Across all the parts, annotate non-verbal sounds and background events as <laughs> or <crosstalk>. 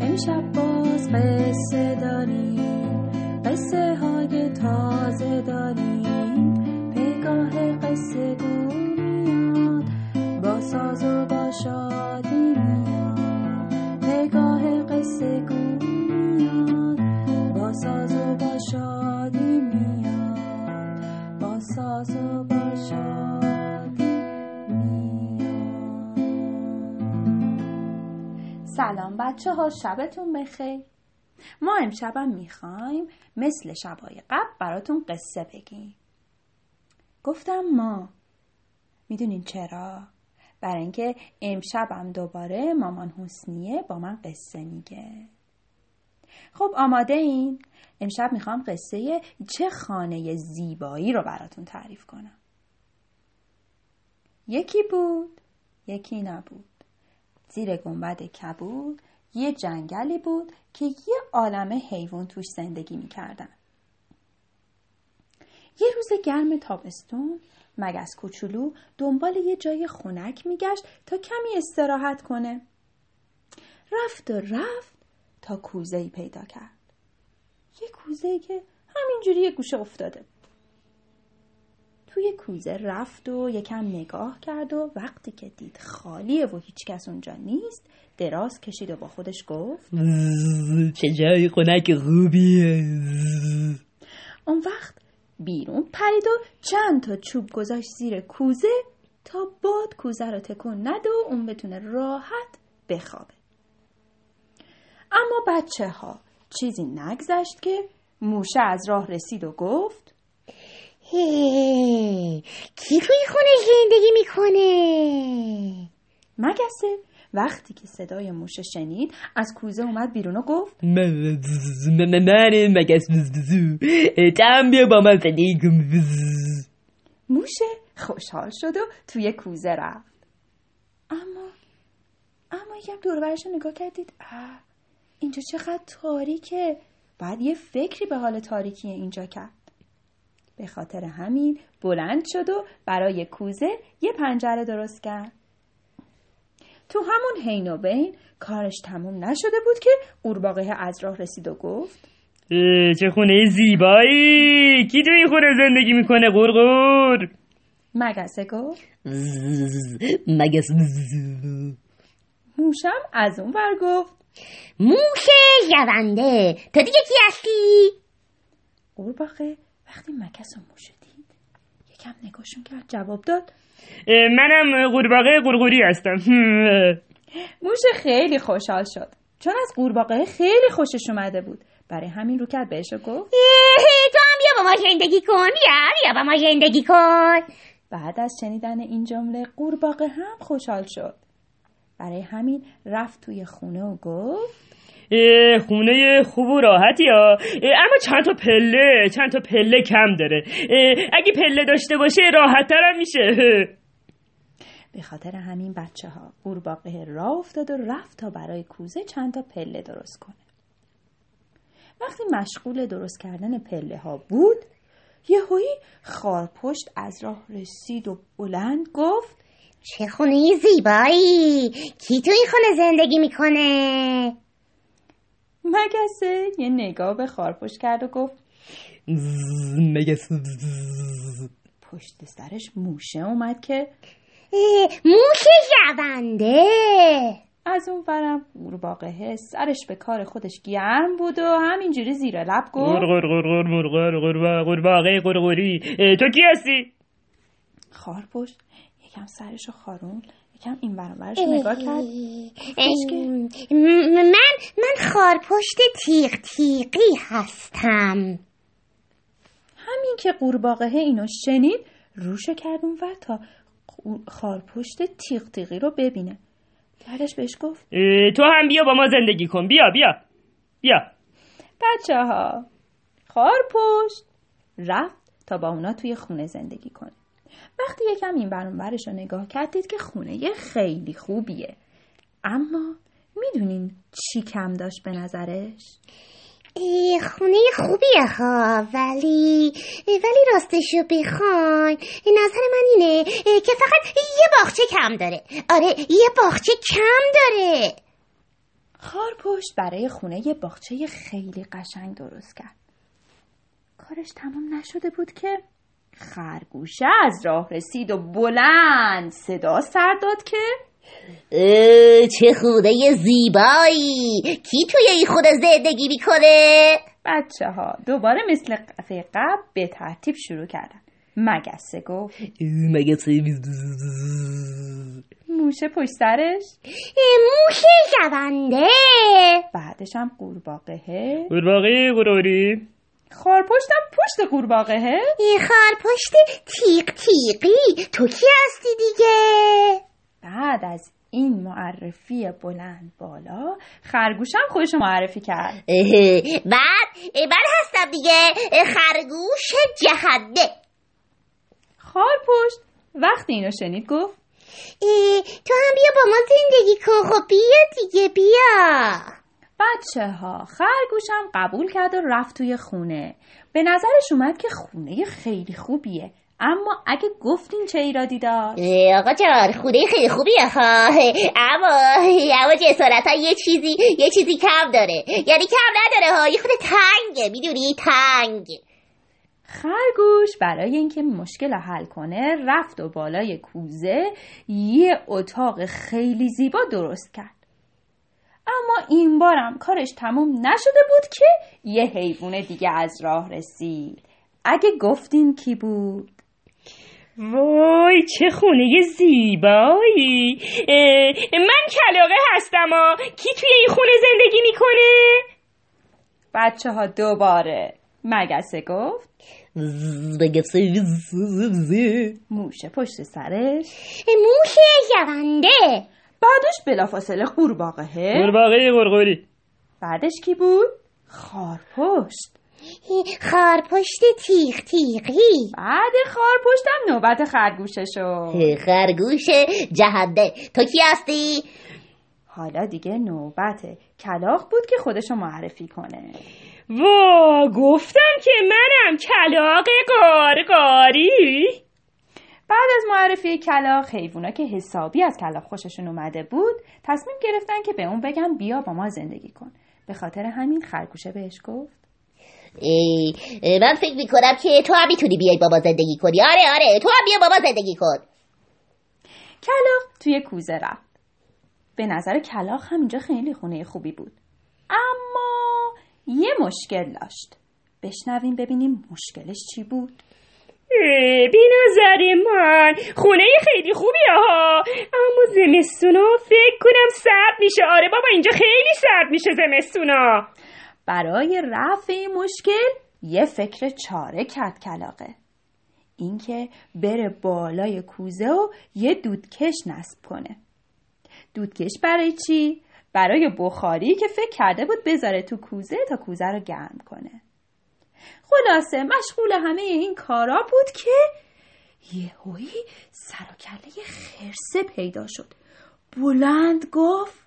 امشب باز قصه داریم قصه های تازه داریم. پگاه قصه گو میاد با ساز و با شادی میاد. پگاه قصه گو میاد با ساز و با شادی میاد. با ساز و با شادی سلام بچه ها شبتون بخیر. ما امشبم می‌خوایم مثل شبای قبل براتون قصه بگیم. گفتم ما. می‌دونین چرا؟ برای اینکه امشبم دوباره مامان حسنیه با من قصه میگه. خب آماده این؟ امشب می‌خوام قصه چه خانه زیبایی رو براتون تعریف کنم. یکی بود یکی نبود. زیر گنبد کبود یه جنگلی بود که یه عالمه حیوان توش زندگی می‌کردن. یه روز گرم تابستون مگس کوچولو دنبال یه جای خنک میگشت تا کمی استراحت کنه. رفت و رفت تا کوزه ای پیدا کرد. یه کوزه که همینجوری یه گوشه افتاده توی کوزه رفت و یکم نگاه کرد و وقتی که دید خالیه و هیچ کس اونجا نیست دراز کشید و با خودش گفت چه جای خنک خوبیه. اون وقت بیرون پرید و چند تا چوب گذاشت زیر کوزه تا باد کوزه رو تکون نده و اون بتونه راحت بخوابه. اما بچه ها چیزی نگذشت که موشه از راه رسید و گفت هی کی توی خونه زندگی می‌کنه مگسه وقتی که صدای موشه شنید از کوزه اومد بیرون و گفت من مگس تم بیا با من زندگی کن موشه خوشحال شد و توی کوزه رفت اما اما یکم دور برش نگاه کردید اه اینجا چقدر تاریکه بعد یه فکری به حال تاریکی اینجا کرد به خاطر همین بلند شد و برای کوزه یه پنجره درست کرد. تو همون حین و بین کارش تموم نشده بود که قورباغه از راه رسید و گفت چه خونه زیبایی! کی تو این خونه زندگی می‌کنه قرقر مگسه گفت. مگس. موشم از اون ور گفت. موشه جونده تو دیگه کی هستی؟ قورباغه وقتی مگس و موشه دید یکم نگاهشون کرد جواب داد. منم قورباغه قرقری هستم. <laughs> موشه خیلی خوشحال شد. چون از قورباغه خیلی خوشش اومده بود. برای همین رو کرد بهش گفت. <laughs> تو هم بیا با ما زندگی کن. بیا بیا با ما زندگی کن. بعد از شنیدن این جمله قورباغه هم خوشحال شد. برای همین رفت توی خونه و گفت خونه خوب و راحتی ها. اما چند تا پله چند تا پله کم داره. اگه پله داشته باشه راحت هم میشه. به خاطر همین بچه ها قورباغه راه افتاد و رفت تا برای کوزه چند تا پله درست کنه. وقتی مشغول درست کردن پله ها بود یهویی خارپشت از راه رسید و بلند گفت چه خونه زیبایی! کی تو این خونه زندگی می‌کنه؟ مگسه یه نگاه به خارپشت کرد و گفت مگس. پشت سرش موشه اومد که اه، موشه جونده. از اون برم قورباغه سرش به کار خودش گرم بود و همینجوری زیر لب گفت قورباغه قرقری اه، تو کی هستی؟ خارپشت یکم سرشو خارون یکم این برابرش نگاه کرد. که من من خارپشت تیغ تیغی هستم. همین که قورباغه اینو شنید روشو کرد اون ور تا خارپشت تیغ تیغی رو ببینه. بعدش بهش گفت تو هم بیا با ما زندگی کن. بیا بیا. بیا. بچه ها خارپشت رفت تا با اونا توی خونه زندگی کنه. وقتی یکم این برون برش رو نگاه کرد دید که خونه خیلی خوبیه. اما می‌دونین چی کم داشت به نظرش؟ خونه خوبیه ها ولی ولی راستشو بخواین. نظر من اینه که فقط یه باغچه کم داره. آره یه باغچه کم داره. خارپشت برای خونه یه باغچه خیلی قشنگ درست کرد. کارش تمام نشده بود که خرگوشه از راه رسید و بلند صدا سر داد که اه، چه خونه زیبایی. کی توی این خونه زندگی می‌کنه؟ بچه ها دوباره مثل دفعه قبل به ترتیب شروع کردن. مگسه گفت؟ مگه موشه پشت سرش؟ موشه شونده. بعدش هم قورباغه. قورباغه قروری. خارپشتم پشت قورباغه این خرپشت تیق تیقی تو کی هستی دیگه؟ بعد از این معرفی بلند بالا خرگوشم خودش معرفی کرد. اه، بعد اه، من هستم دیگه خرگوش جهنده. خارپشت وقتی اینو شنید گفت تو هم بیا با ما زندگی کن خب بیا دیگه بیا. بچه ها خرگوشم قبول کرد و رفت توی خونه. به نظرش اومد که خونه خیلی خوبیه. اما اگه گفتین چه ایرادی داشت آقا جان خونه خیلی خوبیه ها. اما اما جسارت ها یه چیزی یه چیزی کم داره. یعنی کم نداره ها. یه خود تنگه می‌دونی؟ تنگ. خرگوش برای اینکه مشکل رو حل کنه رفت و بالای کوزه یه اتاق خیلی زیبا درست کرد. اما این بارم کارش تموم نشده بود که یه حیوان دیگه از راه رسید. اگه گفتین کی بود؟ وای چه خونه زیبایی. من کلاقه هستم ها کی توی این خونه زندگی می‌کنه؟ بچه ها دوباره مگسه گفت. موشه پشت سرش. موشه شونده بعدش بلافاصله قورباغه. قورباغه قرقری بعدش کی بود؟ خارپشت. خارپشت تیغ تیغی. بعد خارپشتم نوبت خرگوشه شد. خرگوش جهنده. تو کی هستی؟ حالا دیگه نوبت کلاق بود که خودشو معرفی کنه. وا گفتم که منم کلاق قارقاری بعد از معرفی کلاق حیوونا که حسابی از کلاق خوششون اومده بود تصمیم گرفتن که به اون بگن بیا با ما زندگی کن. به خاطر همین خرگوشه بهش گفت. ای من فکر می‌کنم که تو هم می‌تونی بیای با ما زندگی کنی. آره آره تو هم بیا با ما زندگی کن. کلاق توی کوزه رفت. به نظر کلاق هم اینجا خیلی خونه خوبی بود. اما یه مشکل داشت. بشنویم ببینیم مشکلش چی بود. به نظر من. خونه خیلی خوبیه ها. اما زمستونا فکر کنم سرد میشه. آره بابا اینجا خیلی سرد میشه زمستونا. برای رفع این مشکل یه فکر چاره کرد کلاقه. اینکه بره بالای کوزه و یه دودکش نصب کنه. دودکش برای چی؟ برای بخاری که فکر کرده بود بذاره تو کوزه تا کوزه رو گرم کنه. خلاصه مشغول همه این کارا بود که یهویی سر و کله خرسه پیدا شد. بلند گفت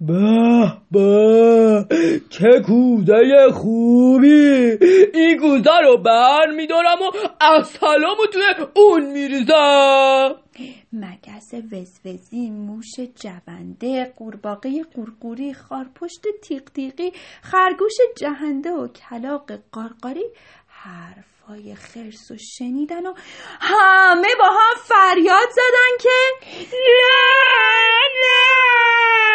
به به چه کوزه خوبی. این کوزه رو بر میدارم و از سلامو توی اون میریزم. مگس وزوزی موش جونده قورباغه قورقوری خارپشت تیق تیقی خرگوش جهنده و کلاق قارقاری حرفای خرس و شنیدن و همه با هم فریاد زدن که نه نه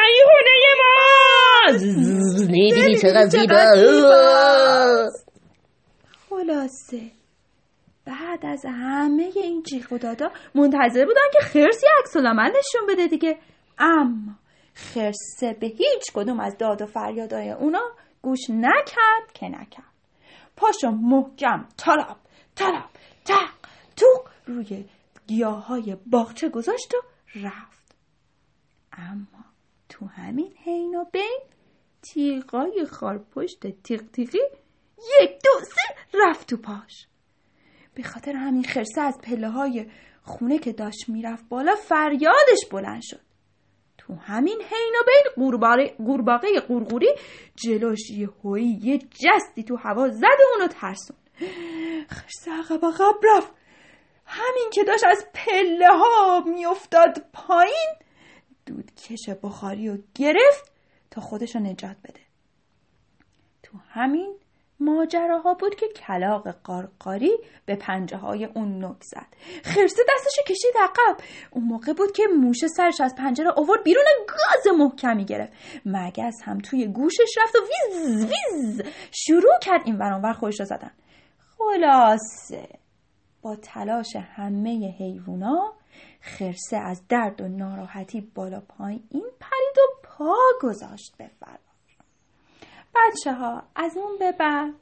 این خونه ماست می‌بینی چقدر زیباست خلاصه. بعد از همه این جیغ و دادا منتظر بودن که خرس یه عکس نشون بده دیگه. اما خرسه به هیچ کدوم از داد و فریادای اونا گوش نکرد که نکرد. پاشو محکم تراب تراب تق توق روی گیاه های باغچه گذاشت و رفت. اما تو همین حین و بین تیغای خارپشت تیغ تیغی یک دو سه رفت تو پاش. به خاطر همین خرسه از پله های خونه که داشت می‌رفت بالا فریادش بلند شد. تو همین حین و بین قورباغه قورقوری جلوش یه هوی یه جستی تو هوا زد و اونو ترسون. خرس عقب عقب رفت. همین که داشت از پله ها میافتاد پایین دودکش بخاری رو گرفت تا خودش رو نجات بده. تو همین ماجراها بود که کلاق قارقاری به پنجه های اون نک زد. خرسه دستش کشید عقب. اون موقع بود که موشه سرش از پنجره آورد بیرون گاز محکمی گرفت. مگس هم توی گوشش رفت و ویز ویز شروع کرد این ورانور خودش رو زدن. خلاصه با تلاش همه حیوونا خرسه از درد و ناراحتی بالا پایین پرید و پا گذاشت به فرار بچه ها از اون به بعد.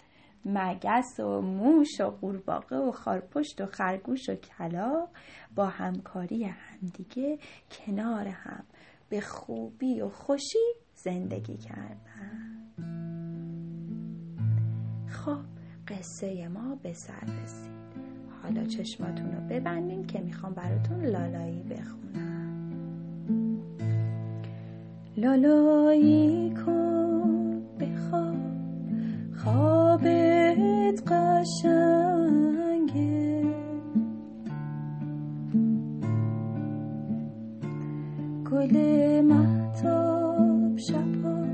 مگس و موش و قورباغه و خارپشت و خرگوش و کلاق با همکاری همدیگه کنار هم به خوبی و خوشی زندگی کردن. خب قصه ما به سر رسید. حالا چشماتون رو ببندین که می‌خوام براتون لالایی بخونم. لالایی کن. خوابت قشنگه. گل محتاب شبا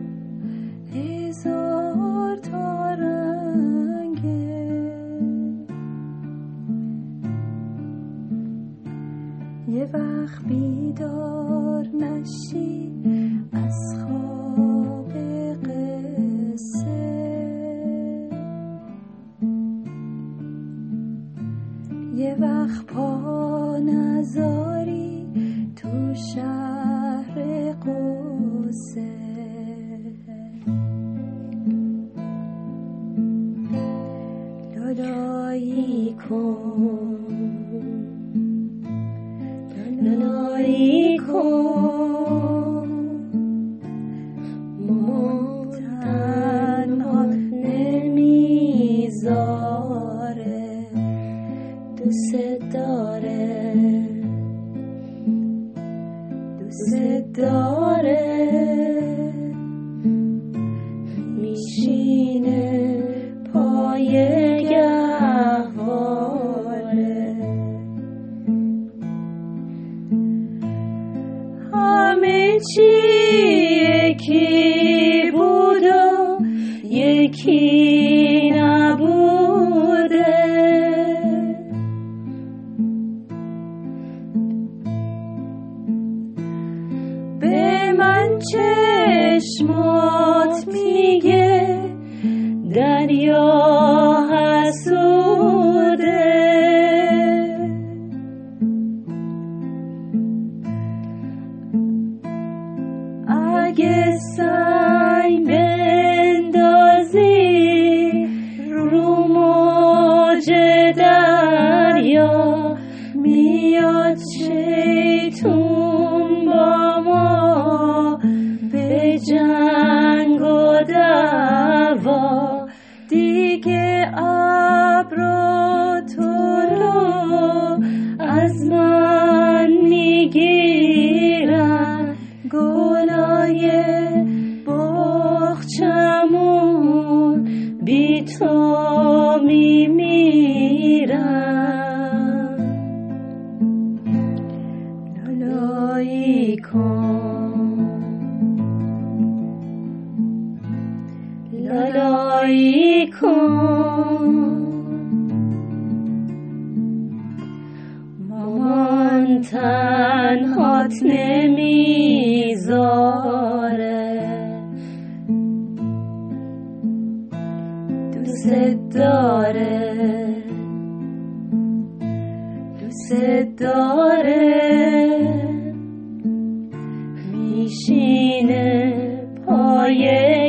هزار تا رنگه. یه وقت بیدار نشی دوست چشمات میگه دریا بی تو میمیرن لالایی کن. لالایی کن. مامان تنهات نمی‌ذاره دوست داره. دوست داره. میشینه پای